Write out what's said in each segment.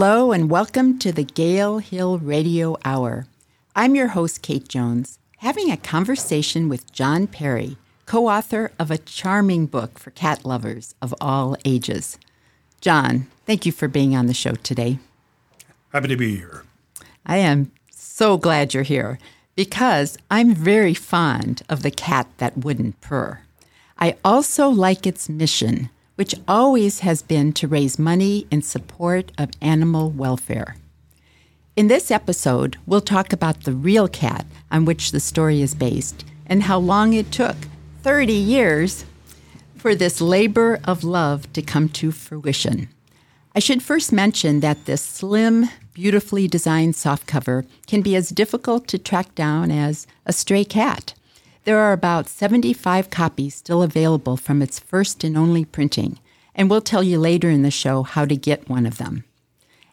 Hello and welcome to the Gale Hill Radio Hour. I'm your host, Kate Jones, having a conversation with John Perry, co author of a charming book for cat lovers of all ages. John, thank you for being on the show today. Happy to be here. I am so glad you're here because I'm very fond of the cat that wouldn't purr. I also like its mission, which always has been to raise money in support of animal welfare. In this episode, we'll talk about the real cat on which the story is based and how long it took 30 years for this labor of love to come to fruition. I should first mention that this slim, beautifully designed softcover can be as difficult to track down as a stray cat. There are about 75 copies still available from its first and only printing, and we'll tell you later in the show how to get one of them.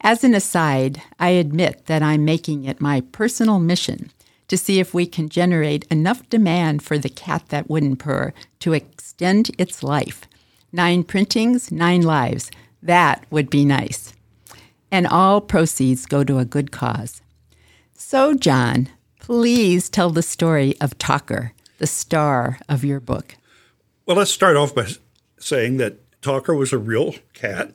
As an aside, I admit that I'm making it my personal mission to see if we can generate enough demand for the cat that wouldn't purr to extend its life. Nine printings, nine lives. That would be nice. And all proceeds go to a good cause. So, John, please tell the story of Talker, the star of your book. Well, let's start off by saying that Talker was a real cat,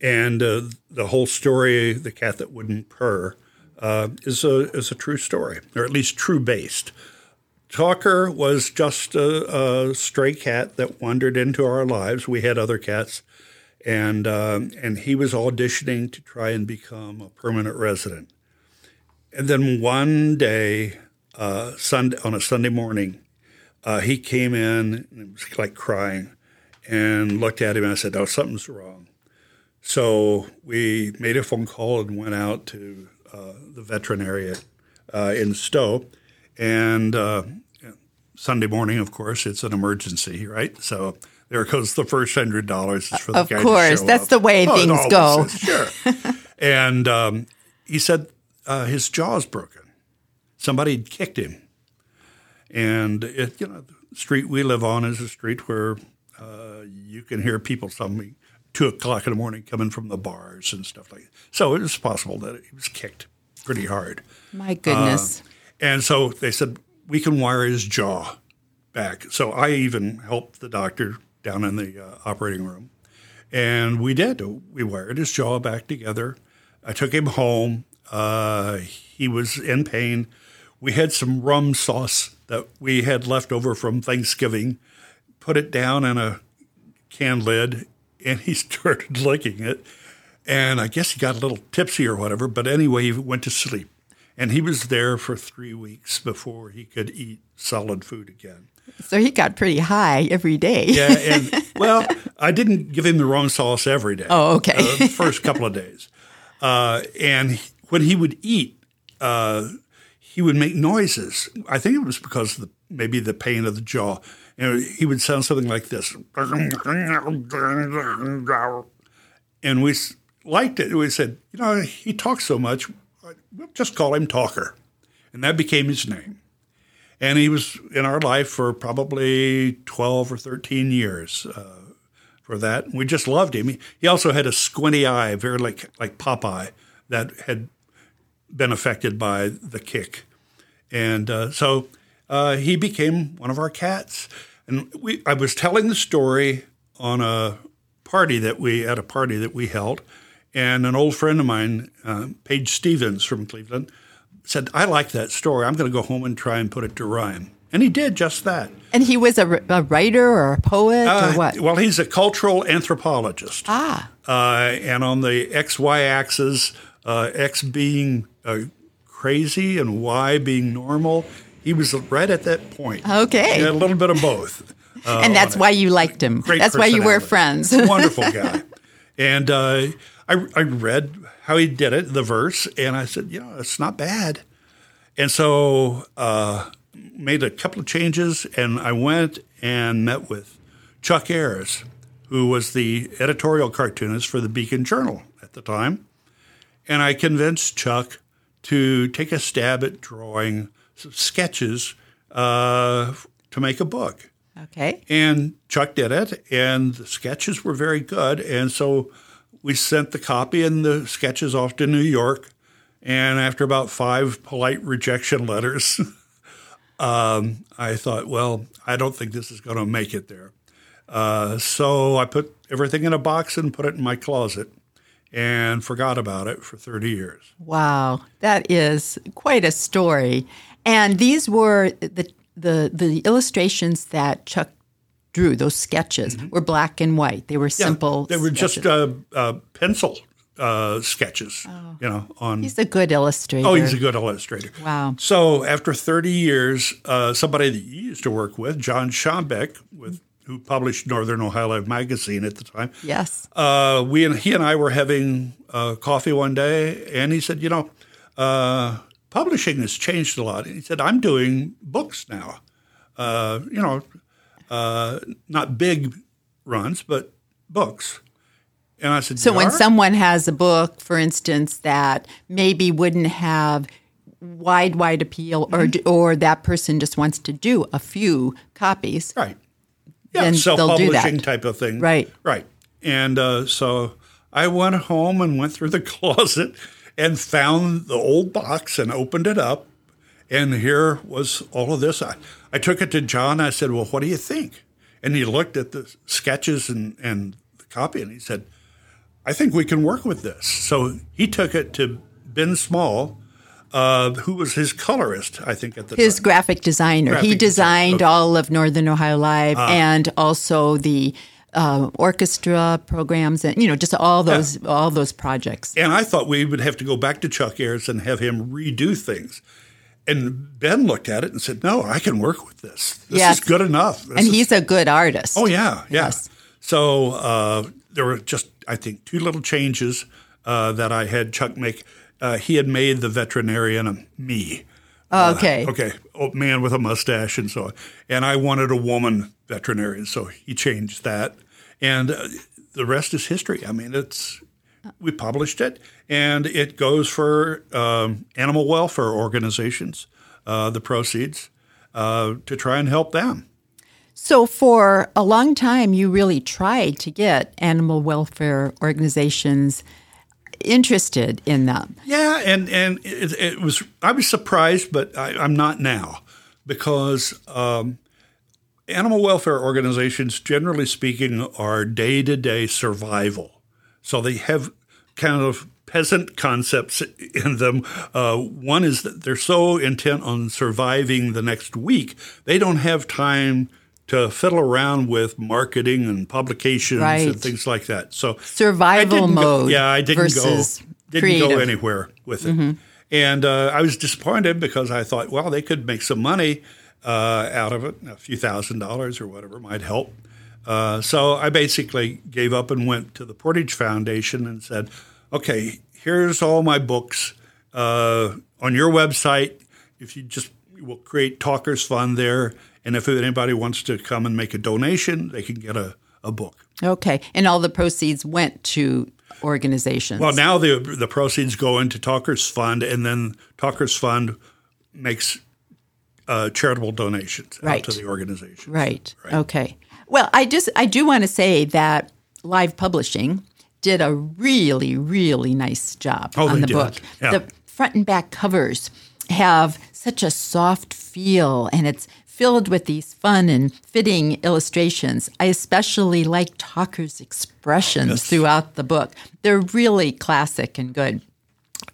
and uh, the whole story, The Cat That Wouldn't Purr, uh, is, a, is a true story, or at least true based. Talker was just a, a, stray cat that wandered into our lives. We had other cats, and uh, and he was auditioning to try and become a permanent resident. And then one day, uh, Sunday on a Sunday morning, uh, he came in and was like crying, and looked at him and I said, "Oh, something's wrong." So we made a phone call and went out to uh, the veterinary uh, in Stowe, and uh, Sunday morning, of course, it's an emergency, right? So there goes the first hundred dollars for the of guy course, that's up. the way oh, things go. Is, sure. and um, he said uh, his jaw's broken. Somebody had kicked him, and it, you know, the street we live on is a street where uh, you can hear people something two o'clock in the morning coming from the bars and stuff like that. So it was possible that he was kicked pretty hard. My goodness. Uh, and so they said, we can wire his jaw back. So I even helped the doctor down in the uh, operating room. And we did. We wired his jaw back together. I took him home. Uh, he was in pain. We had some rum sauce that we had left over from Thanksgiving, put it down in a can lid, and he started licking it. And I guess he got a little tipsy or whatever, but anyway, he went to sleep. And he was there for three weeks before he could eat solid food again. So he got pretty high every day. yeah, and well, I didn't give him the wrong sauce every day. Oh, okay. uh, first couple of days, uh, and when he would eat, uh, he would make noises. I think it was because the, maybe the pain of the jaw. You know, he would sound something like this, and we liked it. We said, you know, he talks so much, we'll just call him Talker, and that became his name. And he was in our life for probably 12 or 13 years uh, for that. We just loved him. He, he also had a squinty eye, very like, like Popeye, that had been affected by the kick. And uh, so uh, he became one of our cats. And we, I was telling the story on a party that we, at a party that we held. And an old friend of mine, uh, Page Stephens from Cleveland, said, I like that story. I'm going to go home and try and put it to rhyme. And he did just that. And he was a, a writer or a poet Uh, or what? Well, he's a cultural anthropologist. Ah. Uh, and on the XY axis, uh, X being uh, crazy and why being normal, he was right at that point. Okay. A little bit of both. uh, and that's it. why you liked him. Great that's why you were friends. Wonderful guy. And uh, I, I read how he did it, the verse, and I said, you know, it's not bad. And so uh, made a couple of changes, and I went and met with Chuck Ayers, who was the editorial cartoonist for the Beacon Journal at the time. And I convinced Chuck to take a stab at drawing some sketches uh, to make a book. okay. And Chuck did it, and the sketches were very good. And so we sent the copy and the sketches off to New York. And after about five polite rejection letters, um, I thought, well, I don't think this is going to make it there. Uh, so I put everything in a box and put it in my closet and forgot about it for 30 years. Wow, that is quite a story. And these were the the the illustrations that Chuck drew. Those sketches mm-hmm. were black and white. They were simple. Yeah, they were sketches. just uh, uh, pencil uh, sketches. Oh. You know, on he's a good illustrator. Oh, he's a good illustrator. Wow. So after 30 years, uh, somebody that you used to work with, John Schombeck, with who published Northern Ohio Live magazine at the time. Yes. Uh, we and he and I were having uh, coffee one day, and he said, "You know, uh, publishing has changed a lot." And he said, "I'm doing books now. Uh, you know, uh, not big runs, but books." And I said, "So when someone has a book, for instance, that maybe wouldn't have." wide wide appeal or mm-hmm. or that person just wants to do a few copies right yeah, self-publishing type of thing. Right. Right. And uh, so I went home and went through the closet and found the old box and opened it up. And here was all of this. I, I took it to John. I said, Well, what do you think? And he looked at the sketches and, and the copy and he said, I think we can work with this. So he took it to Ben Small, uh, who was his colorist, I think, at the his time. graphic designer. Graphic he designed design. all of Northern Ohio Live uh, and also the uh, orchestra programs and you know just all those yeah. all those projects. And I thought we would have to go back to Chuck Ayers and have him redo things. And Ben looked at it and said, "No, I can work with this. This yes. is good enough." This and is, he's a good artist. Oh yeah, yeah. Yes. So uh, there were just I think two little changes uh, that I had Chuck make uh, he had made the veterinarian a me. Oh, okay. Uh, okay. Old man with a mustache and so on. And I wanted a woman veterinarian, so he changed that. And uh, the rest is history. I mean, it's we published it, and it goes for um, animal welfare organizations. Uh, the proceeds uh, to try and help them. So, for a long time, you really tried to get animal welfare organizations interested in them. Yeah, and and it, it was I was surprised, but I, am not now because um, animal welfare organizations, generally speaking, are day to day survival. So they have kind of peasant concepts in them. Uh, one is that they're so intent on surviving the next week, they don't have time to fiddle around with marketing and publications right. and things like that. So survival mode. Go, yeah, I didn't go didn't creative. go anywhere with it, mm-hmm. and uh, I was disappointed because I thought, well, they could make some money uh, out of it, a few thousand dollars or whatever might help. Uh, so I basically gave up and went to the Portage Foundation and said, okay, here's all my books uh, on your website. If you just will create Talkers Fund there and if anybody wants to come and make a donation, they can get a, a book. Okay. And all the proceeds went to organizations. Well, now the the proceeds go into Talkers Fund, and then Talkers Fund makes uh, charitable donations right. to the organization. Right. right. Okay. Well, I just I do want to say that Live Publishing did a really really nice job oh, on the did. book. Yeah. The front and back covers have such a soft feel, and it's filled with these fun and fitting illustrations. I especially like Talker's expressions yes. throughout the book. They're really classic and good.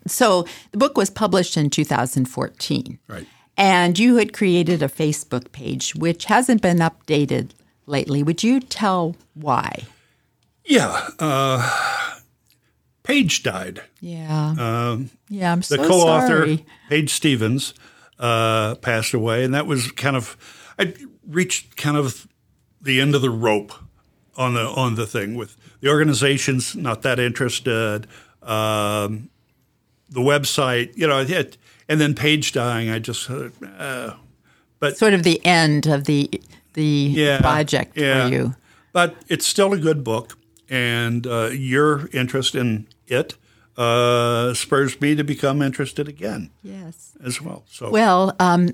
So the book was published in 2014. Right. And you had created a Facebook page, which hasn't been updated lately. Would you tell why? Yeah. Uh, Page died. Yeah. Um, yeah, I'm so The co-author, sorry. Page Stephens, uh, passed away, and that was kind of I reached kind of the end of the rope on the on the thing with the organizations not that interested, um, the website, you know, it, and then Page dying. I just, uh, but sort of the end of the the yeah, project yeah. for you. But it's still a good book, and uh, your interest in it uh, spurs me to become interested again. Yes, as well. So well, um,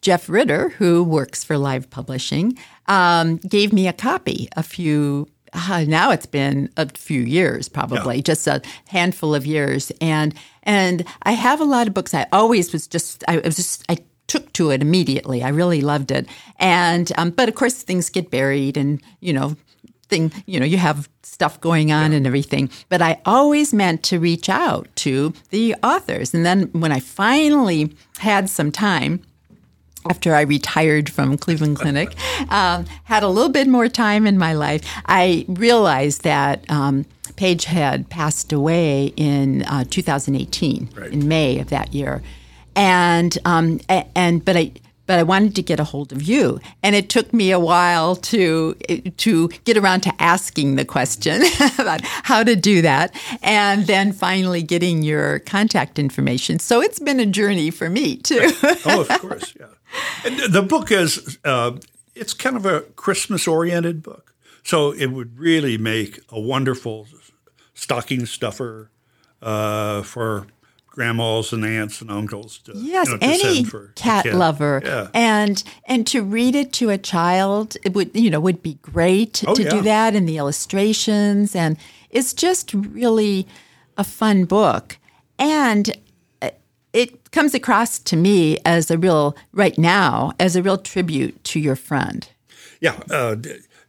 Jeff Ritter, who works for Live Publishing, um, gave me a copy a few uh, now it's been a few years, probably Yeah. just a handful of years, and and I have a lot of books. I always was just I was just I took to it immediately. I really loved it, and um, but of course things get buried, and you know thing you know you have stuff going on and everything but i always meant to reach out to the authors and then when i finally had some time after I retired from Cleveland Clinic, um, had a little bit more time in my life, I realized that um, Page had passed away in uh, 2018, Right. in May of that year, and um, and but I. But I wanted to get a hold of you, and it took me a while to to get around to asking the question about how to do that, and then finally getting your contact information. So it's been a journey for me too. oh, of course, yeah. And the book is uh, it's kind of a Christmas oriented book, so it would really make a wonderful stocking stuffer uh, for grandmas and aunts and uncles. To, Yes, you know, to any send for a cat lover, Yeah. and and to read it to a child, it would you know would be great Oh, to yeah. do that, and the illustrations, and it's just really a fun book, and uh, it comes across to me as a real right now as a real tribute to your friend. Yeah, uh,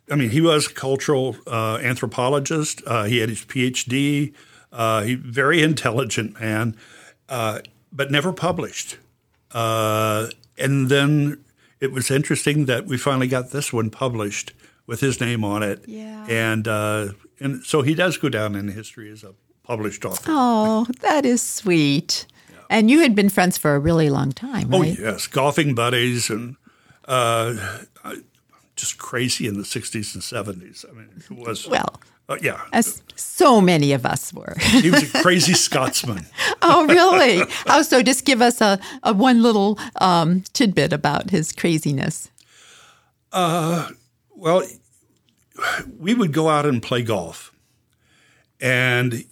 I mean, he was a cultural uh, anthropologist. Uh, he had his PhD. Uh, he very intelligent man, uh, but never published. Uh, and then it was interesting that we finally got this one published with his name on it. Yeah. And uh, and so he does go down in history as a published author. Oh, that is sweet. Yeah. And you had been friends for a really long time, Oh yes, golfing buddies and uh, I- just crazy in the '60s and '70s. I mean, it was Well, uh, yeah. as so many of us were. He was a crazy Scotsman. Oh, really? oh, so just give us a, a one little um, tidbit about his craziness. Well, we would go out and play golf, and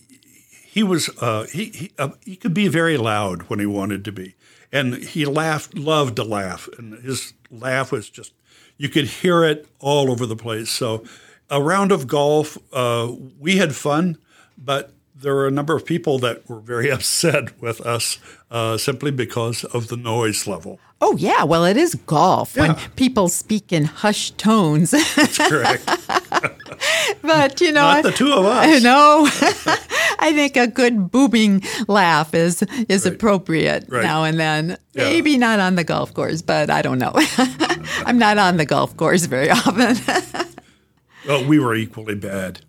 he was uh, he he, uh, he could be very loud when he wanted to be, and he laughed, loved to laugh, and his laugh was just you could hear it all over the place. So, a round of golf, uh, we had fun, but there were a number of people that were very upset with us uh, simply because of the noise level. Oh, yeah. Well, it is golf when people speak in hushed tones. That's correct. but, you know, Not the two of us. I know. I think a good booming laugh is is appropriate Right. now and then. Yeah. Maybe not on the golf course, but I don't know. I'm not on the golf course very often. Well, we were equally bad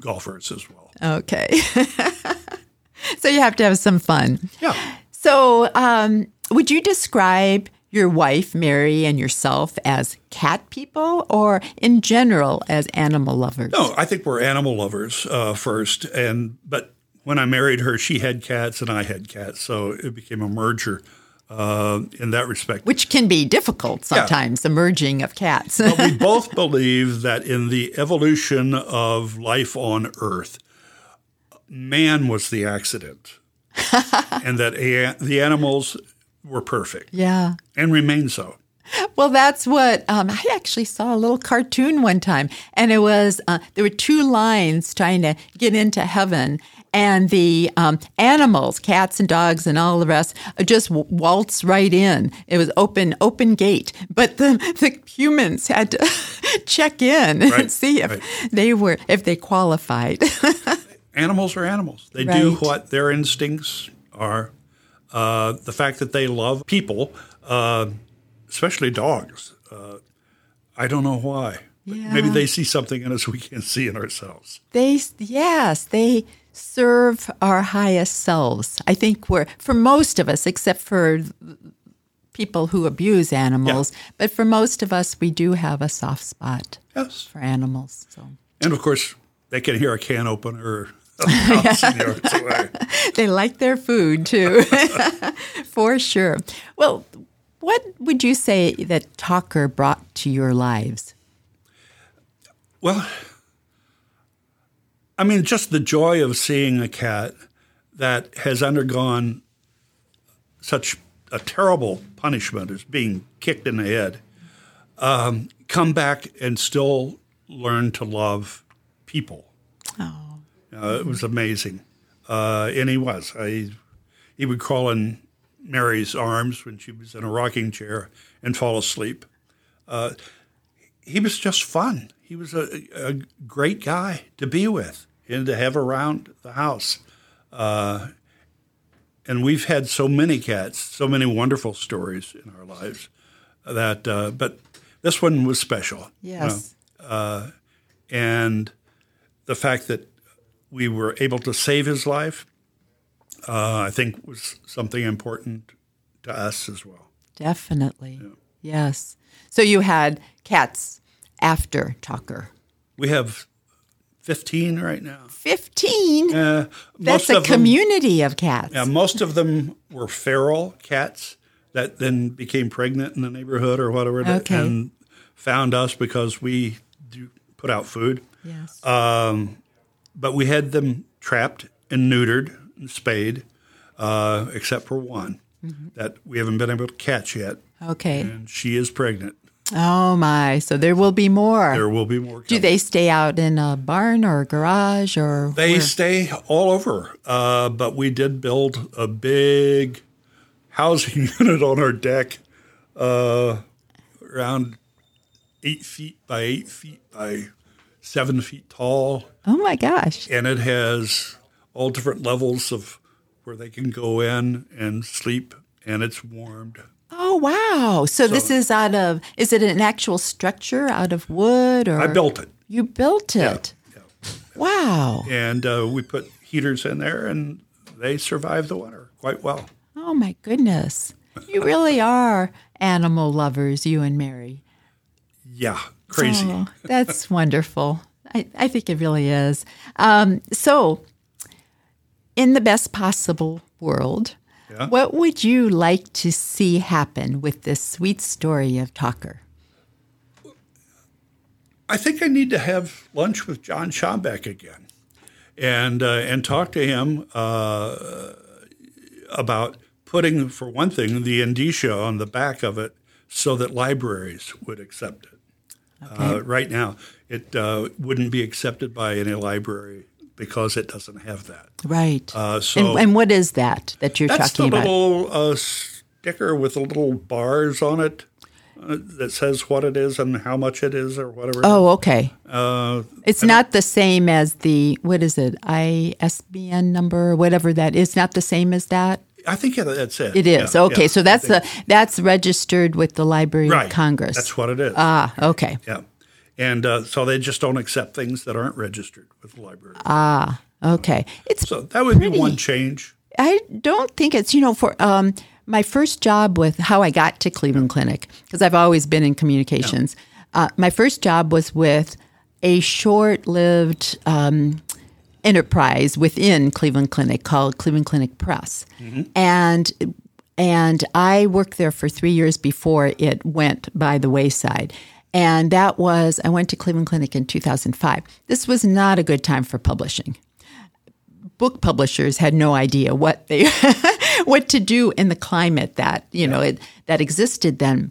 golfers as well. Okay. so you have to have some fun. Yeah. So, um, would you describe your wife, Mary, and yourself as cat people or in general as animal lovers? No, I think we're animal lovers uh, first, and but when I married her, she had cats and I had cats, so it became a merger uh, in that respect. Which can be difficult sometimes, the merging of cats. But we both believe that in the evolution of life on Earth, man was the accident, and that a- the animals were perfect yeah. and remain so. Well, that's what um, I actually saw a little cartoon one time, and it was uh, there were two lines trying to get into heaven, and the um, animals, cats and dogs and all the rest, uh, just waltz right in. It was open, open gate, but the the humans had to check in and see if right. they were if they qualified. animals are animals. They do what their instincts are. Uh, the fact that they love people, uh, especially dogs, uh, I don't know why. But Maybe they see something in us we can't see in ourselves. They yes, they serve our highest selves. I think we're for most of us, except for people who abuse animals, but for most of us, we do have a soft spot Yes. for animals. So And of course, they can hear a can opener a thousand yards away. they like their food too, for sure. Well, what would you say that Talker brought to your lives? Well, I mean, just the joy of seeing a cat that has undergone such a terrible punishment as being kicked in the head, um, come back and still learn to love people. Oh. Uh, it was amazing. Uh, and he was. I, he would crawl in Mary's arms when she was in a rocking chair and fall asleep. Uh, he was just fun. He was a, a, great guy to be with and to have around the house. Uh, and we've had so many cats, so many wonderful stories in our lives that, uh, but this one was special. Yes. You know? uh, and the fact that we were able to save his life, uh, I think was something important to us as well. Definitely. Yeah. Yes. So you had cats after Talker. We have 15 right now. 15? Uh, That's a community them, of cats. Yeah, most of them were feral cats that then became pregnant in the neighborhood or whatever okay. and found us because we do put out food. Yes. Um, but we had them trapped and neutered and spayed, uh, except for one mm-hmm. that we haven't been able to catch yet. Okay. And she is pregnant. Oh my! So there will be more. There will be more. Coming. Do they stay out in a barn or a garage or? They where? stay all over. Uh, but we did build a big housing unit on our deck, uh, around eight feet by eight feet by seven feet tall. Oh my gosh! And it has all different levels of where they can go in and sleep, and it's warmed. Oh wow! So, so, this is out of is it an actual structure out of wood or I built it. You built it. Yeah, yeah. Wow! And uh, we put heaters in there, and they survive the winter quite well. Oh my goodness! You really are animal lovers, you and Mary. Yeah, crazy. Oh, that's wonderful. I, I think it really is. Um, so, in the best possible world, yeah. What would you like to see happen with this sweet story of Talker? I think I need to have lunch with John Schombeck again, and uh, and talk to him uh, about putting, for one thing, the indicia on the back of it so that libraries would accept it. Okay. Uh, right now, it uh, wouldn't be accepted by any library because it doesn't have that. Right. Uh, so and, and, what is that that you're talking about? That's the little uh, sticker with the little bars on it uh, that says what it is and how much it is or whatever. Oh, okay. Uh, it's not the same as the what is it ISBN number or whatever that is. Not the same as that. I think yeah, that's it. It is yeah, okay. Yeah, so that's the that's registered with the Library right. of Congress. That's what it is. Ah, okay. Yeah, and uh, so they just don't accept things that aren't registered with the library. Ah, Okay. It's so that would pretty, be one change. I don't think it's, you know, for um, my first job with how I got to Cleveland Clinic, because I've always been in communications. Uh, my first job was with a short lived um, enterprise within Cleveland Clinic called Cleveland Clinic Press. Mm-hmm. And and I worked there for three years before it went by the wayside. And that was, I went to Cleveland Clinic in 2005. This was not a good time for publishing book publishers had no idea what they what to do in the climate that you know it, that existed then.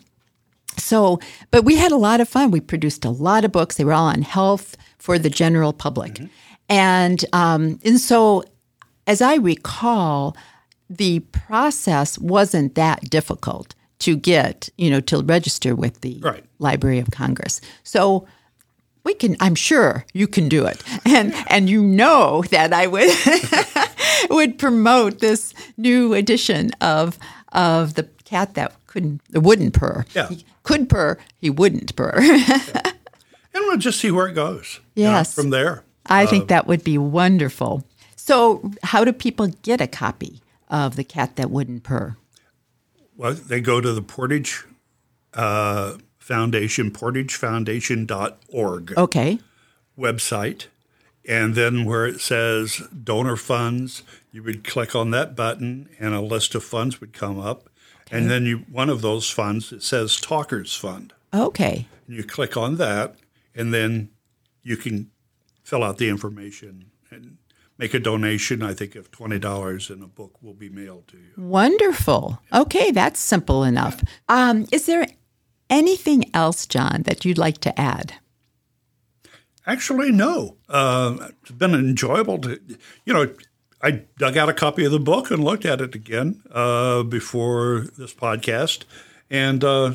So, but we had a lot of fun. We produced a lot of books. They were all on health for the general public, mm-hmm. And um, and so, as I recall, the process wasn't that difficult to get you know to register with the right. Library of Congress. So we can i'm sure you can do it and and you know that i would would promote this new edition of of the cat that couldn't wouldn't purr yeah he could purr he wouldn't purr yeah. and we'll just see where it goes yes you know, from there i think that would be wonderful so how do people get a copy of the cat that wouldn't purr well they go to the portage uh, Foundation, portagefoundation.org. Okay. Website. And then where it says donor funds, you would click on that button and a list of funds would come up. Okay. And then you one of those funds, it says Talkers Fund. Okay. And you click on that and then you can fill out the information and make a donation, I think, of $20 and a book will be mailed to you. Wonderful. Okay, that's simple enough. Um, is there Anything else, John, that you'd like to add? Actually, no. Uh, it's been enjoyable to, you know, I dug out a copy of the book and looked at it again uh, before this podcast, and uh,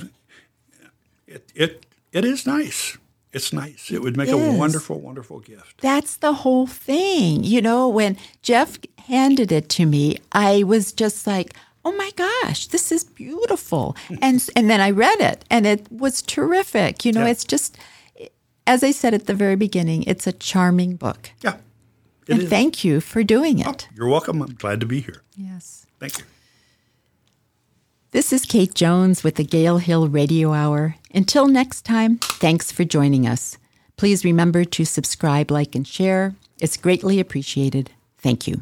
it, it it is nice. It's nice. It would make Yes. a wonderful, wonderful gift. That's the whole thing. You know, when Jeff handed it to me, I was just like, "Oh my gosh, this is beautiful." and and then I read it and it was terrific. You know, Yeah. it's just as I said at the very beginning, it's a charming book. Yeah, and is. thank you for doing oh, it. You're welcome. I'm glad to be here. Yes. Thank you. This is Kate Jones with the Gale Hill Radio Hour. Until next time, thanks for joining us. Please remember to subscribe, like, and share. It's greatly appreciated. Thank you.